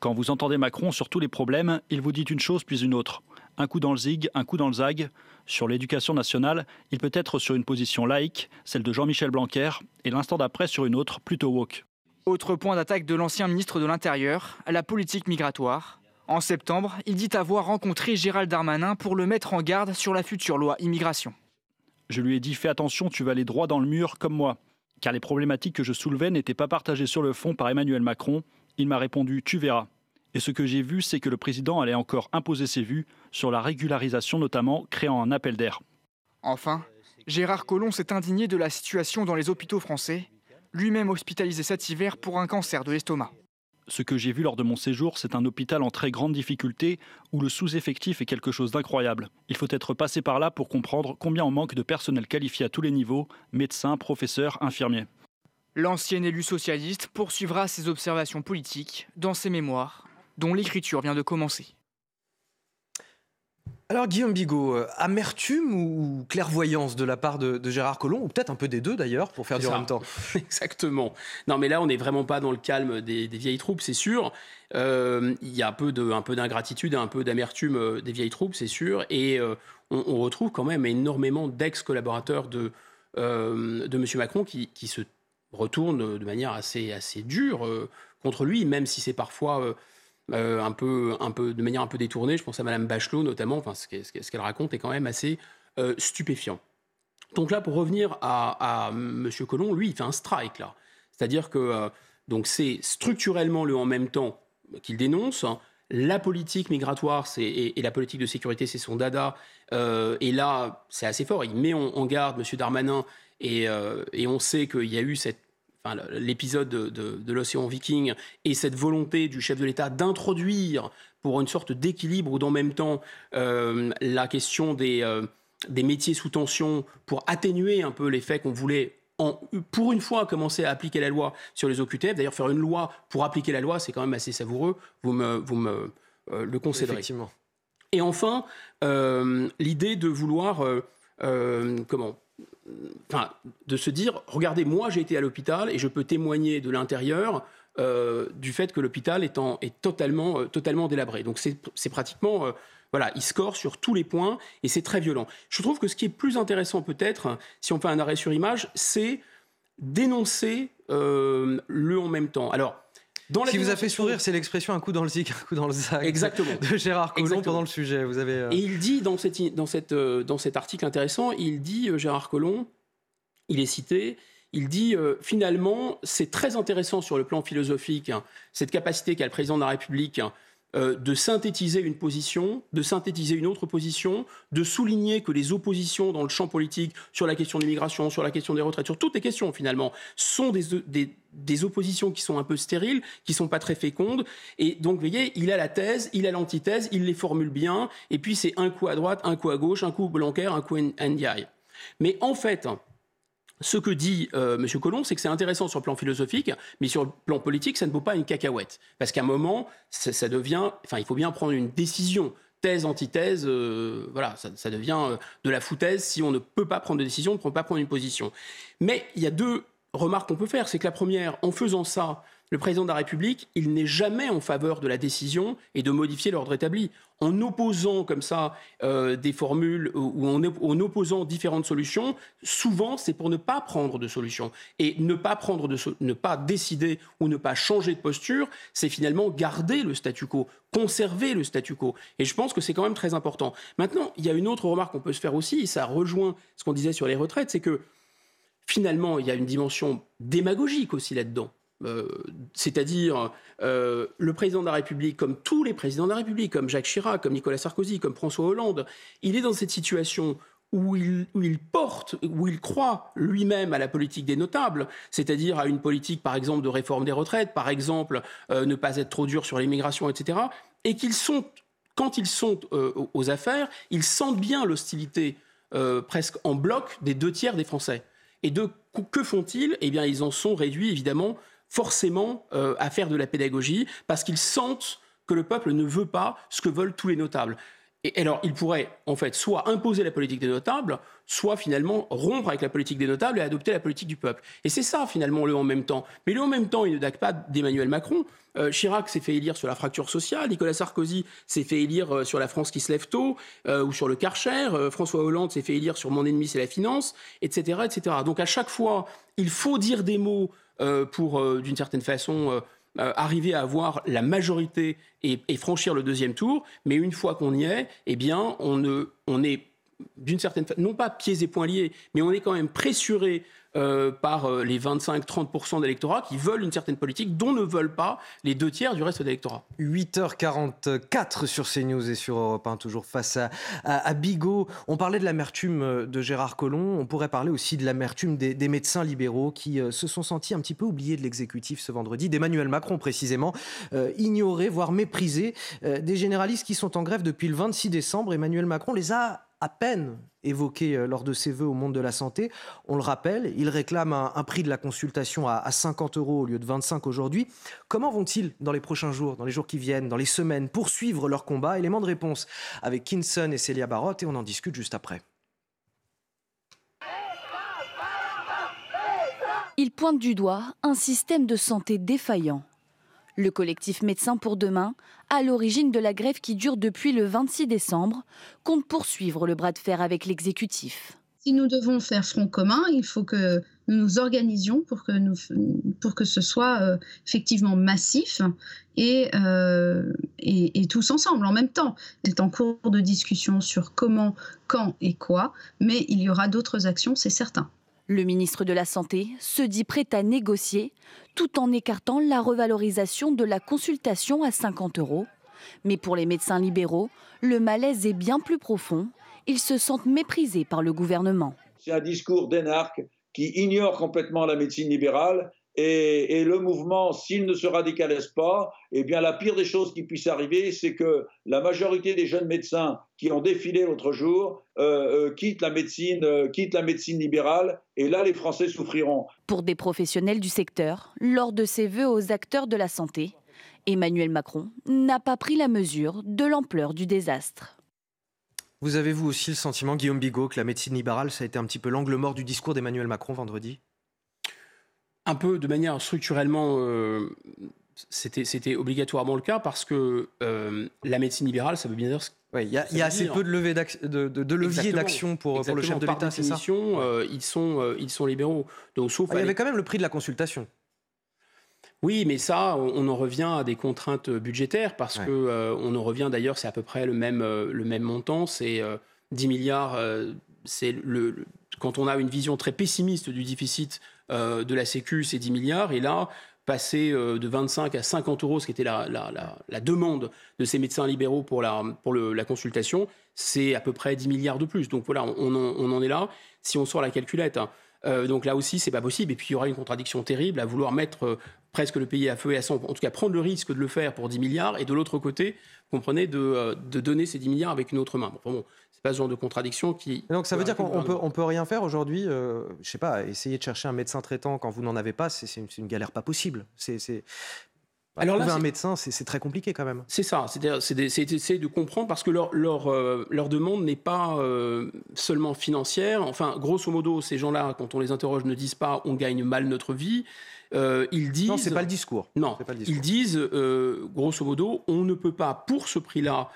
Quand vous entendez Macron sur tous les problèmes, il vous dit une chose puis une autre. Un coup dans le zig, un coup dans le zag. Sur l'éducation nationale, il peut être sur une position laïque, celle de Jean-Michel Blanquer, et l'instant d'après sur une autre, plutôt woke. Autre point d'attaque de l'ancien ministre de l'Intérieur, la politique migratoire. En septembre, il dit avoir rencontré Gérald Darmanin pour le mettre en garde sur la future loi immigration. Je lui ai dit fais attention, tu vas aller droit dans le mur comme moi. Car les problématiques que je soulevais n'étaient pas partagées sur le fond par Emmanuel Macron. Il m'a répondu tu verras. Et ce que j'ai vu, c'est que le président allait encore imposer ses vues sur la régularisation, notamment créant un appel d'air. Enfin, Gérard Collomb s'est indigné de la situation dans les hôpitaux français. lui-même hospitalisé cet hiver pour un cancer de l'estomac. Ce que j'ai vu lors de mon séjour, c'est un hôpital en très grande difficulté où le sous-effectif est quelque chose d'incroyable. Il faut être passé par là pour comprendre combien on manque de personnel qualifié à tous les niveaux, médecins, professeurs, infirmiers. L'ancien élu socialiste poursuivra ses observations politiques dans ses mémoires, dont l'écriture vient de commencer. Alors Guillaume Bigot, euh, amertume ou clairvoyance de la part de, Gérard Collomb, ou peut-être un peu des deux d'ailleurs, pour faire du en même temps Exactement. Non mais là on n'est vraiment pas dans le calme des, vieilles troupes, c'est sûr. Euh, il y a un peu d'ingratitude, un peu d'amertume euh, des vieilles troupes, c'est sûr. Et on, retrouve quand même énormément d'ex-collaborateurs de, de M. Macron qui, se retournent de manière assez, assez dure contre lui, même si c'est parfois euh, un, peu, un peu, de manière un peu détournée. Je pense à Madame Bachelot notamment. Enfin, ce qu'elle raconte est quand même assez euh, stupéfiant. Donc là, pour revenir à, M. Collomb, lui, il fait un strike là. C'est-à-dire que euh, donc c'est structurellement le en même temps qu'il dénonce. La politique migratoire et, la politique de sécurité, c'est son dada. et là, c'est assez fort. Il met en, garde M. Darmanin et, et on sait qu'il y a eu cette l'épisode de, l'océan Viking et cette volonté du chef de l'État d'introduire pour une sorte d'équilibre ou d'en même temps euh, la question des, euh, des métiers sous tension pour atténuer un peu l'effet qu'on voulait en, pour une fois commencer à appliquer la loi sur les OQTF. D'ailleurs, faire une loi pour appliquer la loi, c'est quand même assez savoureux. Vous me, vous me euh, le concéderez. Effectivement. Et enfin, l'idée de vouloir comment de se dire, regardez, moi j'ai été à l'hôpital et je peux témoigner de l'intérieur euh, du fait que l'hôpital est, est totalement, euh, totalement délabré. Donc c'est pratiquement, euh, voilà, il score sur tous les points et c'est très violent. Je trouve que ce qui est plus intéressant peut-être, si on fait un arrêt sur image, c'est dénoncer le en même temps. Alors, dans Ce qui vous a fait sourire, c'est l'expression un coup dans le zig, un coup dans le zag Exactement. de Gérard Collomb pendant le sujet. Vous avez, euh, Et il dit dans, cette, dans, cette, euh, dans cet article intéressant, il dit, euh, Gérard Collomb, il est cité, il dit finalement, c'est très intéressant sur le plan philosophique, hein, cette capacité qu'a le président de la République hein, euh, de synthétiser une position, de synthétiser une autre position, de souligner que les oppositions dans le champ politique sur la question de l'immigration, sur la question des retraites, sur toutes les questions finalement, sont des, des, oppositions qui sont un peu stériles, qui sont pas très fécondes. Et donc, vous voyez, il a la thèse, il a l'antithèse, il les formule bien, et puis c'est un coup à droite, un coup à gauche, un coup Blanquer, un coup Ndiaye. Mais en fait, ce que dit euh, M. Colomb, c'est que c'est intéressant sur le plan philosophique, mais sur le plan politique, ça ne vaut pas une cacahuète. Parce qu'à un moment, ça, devient. Enfin, il faut bien prendre une décision. Thèse, antithèse, euh, voilà, ça, devient euh, de la foutaise si on ne peut pas prendre de décision, on ne peut pas prendre une position. Mais il y a deux remarques qu'on peut faire. C'est que la première, en faisant ça, le président de la République, il n'est jamais en faveur de la décision et de modifier l'ordre établi. En opposant comme ça euh, des formules ou en, opposant différentes solutions, souvent c'est pour ne pas prendre de solution. Et ne pas prendre de ne pas décider ou ne pas changer de posture, c'est finalement garder le statu quo, conserver le statu quo. Et je pense que c'est quand même très important. Maintenant, il y a une autre remarque qu'on peut se faire aussi, et ça rejoint ce qu'on disait sur les retraites, c'est que finalement, il y a une dimension démagogique aussi là-dedans. Euh, c'est-à-dire euh, le président de la République, comme tous les présidents de la République, comme Jacques Chirac, comme Nicolas Sarkozy, comme François Hollande, il est dans cette situation où il, porte, où il croit lui-même à la politique des notables, c'est-à-dire à une politique, par exemple, de réforme des retraites, par exemple, euh, ne pas être trop dur sur l'immigration, etc., et qu'ils sont, quand ils sont aux affaires, ils sentent bien l'hostilité presque en bloc des deux tiers des Français. Et de, que font-ils? Eh bien, ils en sont réduits, évidemment, forcément euh, à faire de la pédagogie parce qu'ils sentent que le peuple ne veut pas ce que veulent tous les notables. Et alors, ils pourraient, en fait, soit imposer la politique des notables, soit finalement rompre avec la politique des notables et adopter la politique du peuple. Et c'est ça, finalement, le en même temps. Mais le en même temps, il ne date pas d'Emmanuel Macron. Euh, Chirac s'est fait élire sur la fracture sociale, Nicolas Sarkozy s'est fait élire euh, sur la France qui se lève tôt, ou sur le Karcher, François Hollande s'est fait élire sur mon ennemi, c'est la finance, etc., etc. Donc à chaque fois, il faut dire des mots pour, euh, d'une certaine façon, euh, arriver à avoir la majorité et, franchir le deuxième tour. Mais une fois qu'on y est, eh bien, on, on est d'une certaine façon, non pas pieds et poings liés, mais on est quand même pressuré euh, par euh, les 25-30% d'électorat qui veulent une certaine politique dont ne veulent pas les deux tiers du reste de l'électorat. 8h44 sur CNews et sur Europe 1, toujours face à, Bigot. On parlait de l'amertume de Gérard Collomb, on pourrait parler aussi de l'amertume des, des, médecins libéraux qui se sont sentis un petit peu oubliés de l'exécutif ce vendredi, d'Emmanuel Macron précisément, ignorés, voire méprisés, des généralistes qui sont en grève depuis le 26 décembre. Emmanuel Macron les a à peine évoqué euh, lors de ses vœux au monde de la santé. On le rappelle, il réclame un, prix de la consultation à, 50 euros au lieu de 25 aujourd'hui. Comment vont-ils, dans les prochains jours, dans les jours qui viennent, dans les semaines, poursuivre leur combat? Élément de réponse avec Kinson et Célia Barotte et on en discute juste après. Il pointe du doigt un système de santé défaillant. Le collectif Médecins pour demain, à l'origine de la grève qui dure depuis le 26 décembre, compte poursuivre le bras de fer avec l'exécutif. Si nous devons faire front commun, il faut que nous nous organisions pour que, nous, pour que ce soit euh, effectivement massif euh, et, et, tous ensemble en même temps. Il est en cours de discussion sur comment, quand et quoi, mais il y aura d'autres actions, c'est certain. Le ministre de la Santé se dit prêt à négocier tout en écartant la revalorisation de la consultation à 50 euros. Mais pour les médecins libéraux, le malaise est bien plus profond. Ils se sentent méprisés par le gouvernement. C'est un discours d'énarque qui ignore complètement la médecine libérale et, le mouvement, s'il ne se radicalise pas, eh bien la pire des choses qui puissent arriver, c'est que la majorité des jeunes médecins qui ont défilé l'autre jour euh, euh, quittent la médecine, euh, quittent la médecine libérale, et là les Français souffriront. Pour des professionnels du secteur, lors de ses vœux aux acteurs de la santé, Emmanuel Macron n'a pas pris la mesure de l'ampleur du désastre. Vous avez vous aussi le sentiment, Guillaume Bigot, que la médecine libérale, ça a été un petit peu l'angle mort du discours d'Emmanuel Macron vendredi? Un peu de manière structurellement, euh, c'était obligatoirement le cas parce que euh, la médecine libérale, ça veut bien dire il y a, y a assez peu de, leviers d'action pour, pour, le chef de l'État, c'est ça euh, ils, sont, ils sont libéraux. Donc, sauf ah, il y avait quand même le prix de la consultation. Oui, mais ça, on en revient à des contraintes budgétaires parce qu'on que on en revient d'ailleurs, c'est à peu près le même, le même montant, c'est 10 milliards. c'est le, quand on a une vision très pessimiste du déficit euh, de la Sécu, c'est 10 milliards. Et là, passer euh, de 25 à 50 euros, ce qui était la, demande de ces médecins libéraux pour la, la consultation, c'est à peu près 10 milliards de plus. Donc voilà, on, en est là. Si on sort la calculette, hein. euh, donc là aussi, c'est pas possible. Et puis il y aura une contradiction terrible à vouloir mettre presque le pays à feu et à sang, en tout cas prendre le risque de le faire pour 10 milliards, et de l'autre côté, comprenez, de, donner ces 10 milliards avec une autre main. Bon, pas ce genre de contradiction qui. donc ça veut dire qu'on peut, on peut rien faire aujourd'hui. Euh, je sais pas, essayer de chercher un médecin traitant quand vous n'en avez pas, c'est une, une, galère pas possible. C'est alors trouver un médecin, c'est très compliqué quand même. C'est ça, c'est d'essayer de comprendre parce que leur, leur, euh, leur demande n'est pas euh, seulement financière. Enfin, grosso modo, ces gens-là, quand on les interroge, ne disent pas on gagne mal notre vie. Euh, ils disent. Non, c'est pas le discours. Non, pas le discours. ils disent, grosso modo, on ne peut pas, pour ce prix-là,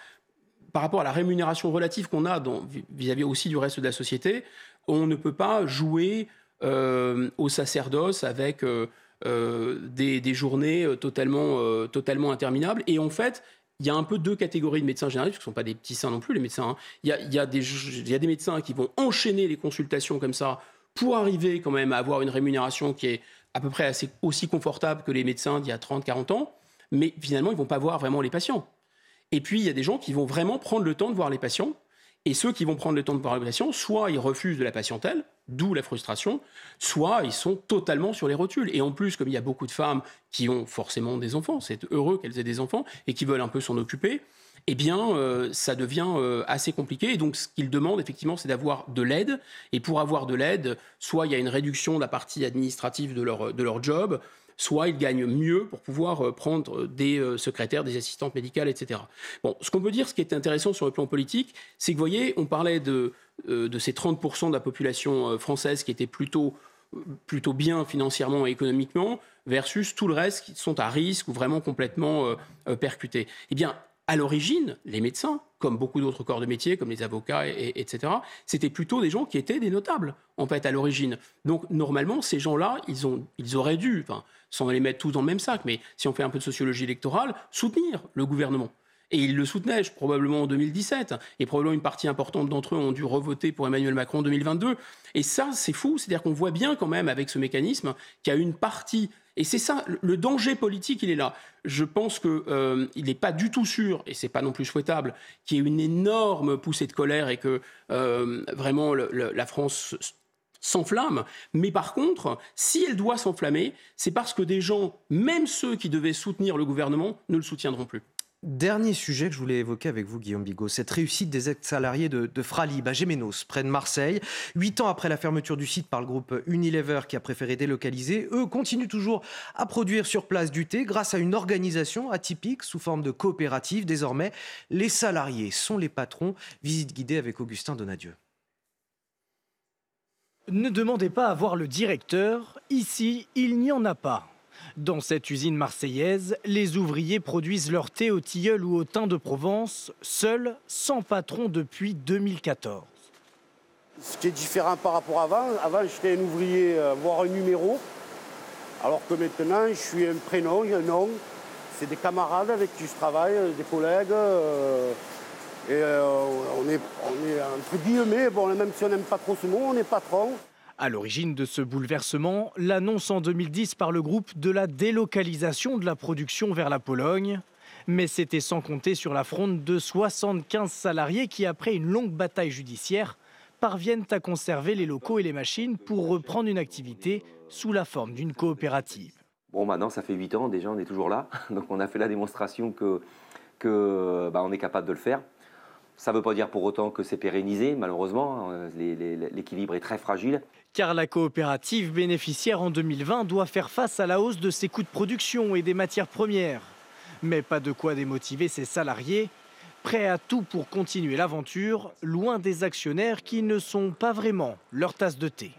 par rapport à la rémunération relative qu'on a vis-à-vis aussi du reste de la société, on ne peut pas jouer euh, au sacerdoce avec euh, euh, des, journées totalement, totalement interminables. Et en fait, il y a un peu deux catégories de médecins généralistes, qui ne sont pas des petits saints non plus, les médecins. Hein. Il, y a, il, y a des, il y a des médecins qui vont enchaîner les consultations comme ça pour arriver quand même à avoir une rémunération qui est à peu près aussi confortable que les médecins d'il y a 30, 40 ans, mais finalement, ils ne vont pas voir vraiment les patients. Et puis, il y a des gens qui vont vraiment prendre le temps de voir les patients. Et ceux qui vont prendre le temps de voir les patients, soit ils refusent de la patientèle, d'où la frustration, soit ils sont totalement sur les rotules. Et en plus, comme il y a beaucoup de femmes qui ont forcément des enfants, c'est heureux qu'elles aient des enfants et qui veulent un peu s'en occuper, eh bien, euh, ça devient euh, assez compliqué. Et donc, ce qu'ils demandent, effectivement, c'est d'avoir de l'aide. Et pour avoir de l'aide, soit il y a une réduction de la partie administrative de leur, de leur job, soit ils gagnent mieux pour pouvoir euh, prendre des secrétaires, des assistantes médicales, etc. Bon, ce qu'on peut dire, ce qui est intéressant sur le plan politique, c'est que, vous voyez, on parlait de, de ces 30% de la population française qui était plutôt plutôt bien financièrement et économiquement, versus tout le reste qui sont à risque ou vraiment complètement percutés. Eh bien, à l'origine, les médecins, comme beaucoup d'autres corps de métier, comme les avocats, etc., c'était plutôt des gens qui étaient des notables, en fait, à l'origine. Donc, normalement, ces gens-là, ils, ils auraient dû, sans les mettre tous dans le même sac, mais si on fait un peu de sociologie électorale, soutenir le gouvernement. Et ils le soutenaient, probablement en 2017. Et probablement une partie importante d'entre eux ont dû revoter pour Emmanuel Macron en 2022. Et ça, c'est fou. C'est-à-dire qu'on voit bien quand même avec ce mécanisme qu'il y a une partie. Et c'est ça, le danger politique, il est là. Je pense qu'il euh, n'est pas du tout sûr, et c'est pas non plus souhaitable, qu'il y ait une énorme poussée de colère et que euh, vraiment la France s'enflamme. Mais par contre, si elle doit s'enflammer, c'est parce que des gens, même ceux qui devaient soutenir le gouvernement, ne le soutiendront plus. Dernier sujet que je voulais évoquer avec vous, Guillaume Bigot, cette réussite des ex-salariés de, de, Fralib à Gémenos, près de Marseille. Huit ans après la fermeture du site par le groupe Unilever qui a préféré délocaliser, eux continuent toujours à produire sur place du thé grâce à une organisation atypique sous forme de coopérative. Désormais, les salariés sont les patrons. Visite guidée avec Augustin Donadieu. Ne demandez pas à voir le directeur, ici il n'y en a pas. Dans cette usine marseillaise, les ouvriers produisent leur thé au tilleul ou au thym de Provence, seuls, sans patron depuis 2014. Ce qui est différent par rapport à avant, avant j'étais un ouvrier, euh, voire un numéro, alors que maintenant je suis un prénom, un nom. C'est des camarades avec qui je travaille, des collègues. Euh, et euh, on, est, on est entre guillemets, bon, même si on n'aime pas trop ce mot, on est patron. À l'origine de ce bouleversement, l'annonce en 2010 par le groupe de la délocalisation de la production vers la Pologne. Mais c'était sans compter sur la fronde de 75 salariés qui, après une longue bataille judiciaire, parviennent à conserver les locaux et les machines pour reprendre une activité sous la forme d'une coopérative. Bon, maintenant, ça fait 8 ans, déjà, on est toujours là. Donc, on a fait la démonstration que, bah, est capable de le faire. Ça ne veut pas dire pour autant que c'est pérennisé, malheureusement. Hein. L'équilibre est très fragile. Car la coopérative bénéficiaire en 2020 doit faire face à la hausse de ses coûts de production et des matières premières. Mais pas de quoi démotiver ses salariés, prêts à tout pour continuer l'aventure, loin des actionnaires qui ne sont pas vraiment leur tasse de thé.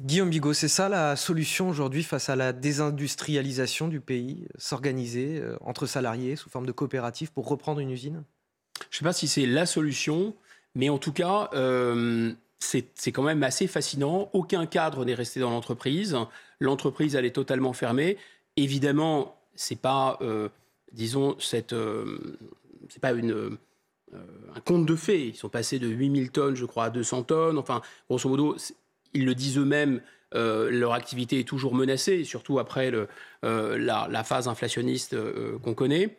Guillaume Bigot, c'est ça la solution aujourd'hui face à la désindustrialisation du pays S'organiser euh, entre salariés sous forme de coopérative pour reprendre une usine? Je ne sais pas si c'est la solution, mais en tout cas, euh, c'est quand même assez fascinant. Aucun cadre n'est resté dans l'entreprise. L'entreprise, elle est totalement fermée. Évidemment, c'est pas, euh, disons, cette, c'est pas une un conte de fées. Ils sont passés de 8000 tonnes, je crois, à 200 tonnes. Enfin, grosso modo, ils le disent eux-mêmes, euh, leur activité est toujours menacée, surtout après euh, la, phase inflationniste euh, qu'on connaît.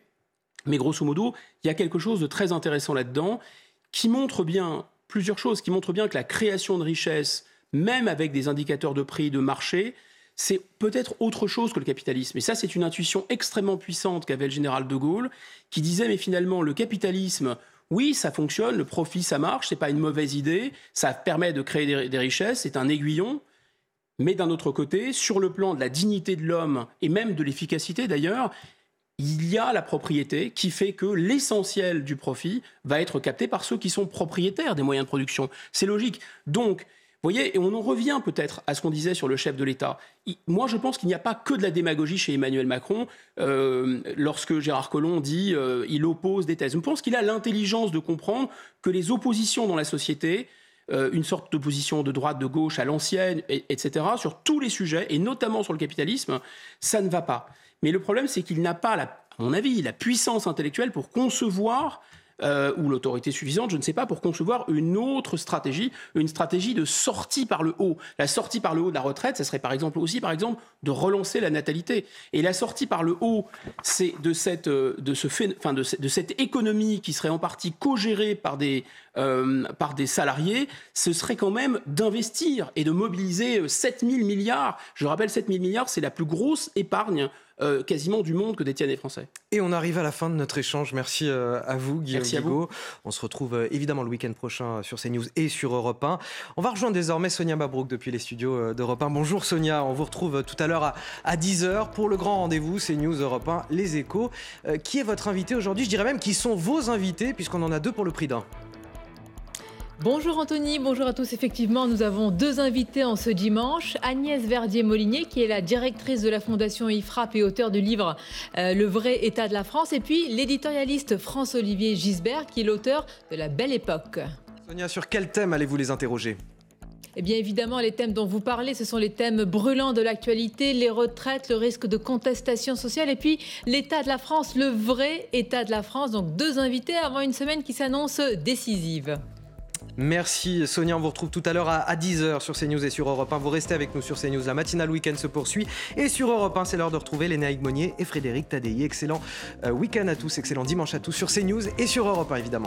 Mais grosso modo, il y a quelque chose de très intéressant là-dedans qui montre bien plusieurs choses, qui montre bien que la création de richesse, même avec des indicateurs de prix de marché, c'est peut-être autre chose que le capitalisme. Et ça, c'est une intuition extrêmement puissante qu'avait le général de Gaulle, qui disait, mais finalement, le capitalisme, oui, ça fonctionne, le profit, ça marche, c'est pas une mauvaise idée, ça permet de créer des, richesses, c'est un aiguillon. Mais d'un autre côté, sur le plan de la dignité de l'homme et même de l'efficacité d'ailleurs, il y a la propriété qui fait que l'essentiel du profit va être capté par ceux qui sont propriétaires des moyens de production. C'est logique. Donc, voyez, et on en revient peut-être à ce qu'on disait sur le chef de l'État. Moi, je pense qu'il n'y a pas que de la démagogie chez Emmanuel Macron euh, lorsque Gérard Collomb dit euh, il oppose des thèses. Je pense qu'il a l'intelligence de comprendre que les oppositions dans la société, euh, une sorte d'opposition de droite, de gauche à l'ancienne, etc., sur tous les sujets, et notamment sur le capitalisme, ça ne va pas. Mais le problème, c'est qu'il n'a pas, à mon avis, la puissance intellectuelle pour concevoir euh, ou l'autorité suffisante, je ne sais pas, pour concevoir une autre stratégie, une stratégie de sortie par le haut. La sortie par le haut de la retraite, ça serait par exemple aussi, par exemple, de relancer la natalité. Et la sortie par le haut, c'est de cette, euh, de, ce de, cette économie qui serait en partie co-gérée par des, euh, par des salariés, ce serait quand même d'investir et de mobiliser 7000 milliards. Je rappelle, 7000 milliards, c'est la plus grosse épargne euh, quasiment du monde que détiennent les Français. Et on arrive à la fin de notre échange. Merci euh, à vous, Guillaume Merci On se retrouve euh, évidemment le week-end prochain sur CNews et sur Europe 1. On va rejoindre désormais Sonia Mabrouk depuis les studios d'Europe 1. Bonjour Sonia, on vous retrouve tout à l'heure à, à 10h pour le grand rendez-vous CNews Europe 1, Les Échos. qui est votre invité aujourd'hui? Je dirais même qui sont vos invités puisqu'on en a deux pour le prix d'un. Bonjour Anthony, bonjour à tous. Effectivement, nous avons deux invités en ce dimanche. Agnès Verdier-Molinier, qui est la directrice de la Fondation IFRAP et auteur du livre euh, Le vrai état de la France. Et puis l'éditorialiste France-Olivier Gisbert, qui est l'auteur de La Belle Époque. Sonia, sur quel thème allez-vous les interroger? Eh bien évidemment, les thèmes dont vous parlez, ce sont les thèmes brûlants de l'actualité, les retraites, le risque de contestation sociale et puis l'état de la France, le vrai état de la France. Donc deux invités avant une semaine qui s'annonce décisive. Merci Sonia, on vous retrouve tout à l'heure à 10h sur CNews et sur Europe 1. Vous restez avec nous sur CNews, la matinale week-end se poursuit. Et sur Europe 1, c'est l'heure de retrouver Léna Monnier et Frédéric Tadei. Excellent euh, week-end à tous, excellent dimanche à tous sur CNews et sur Europe 1 évidemment.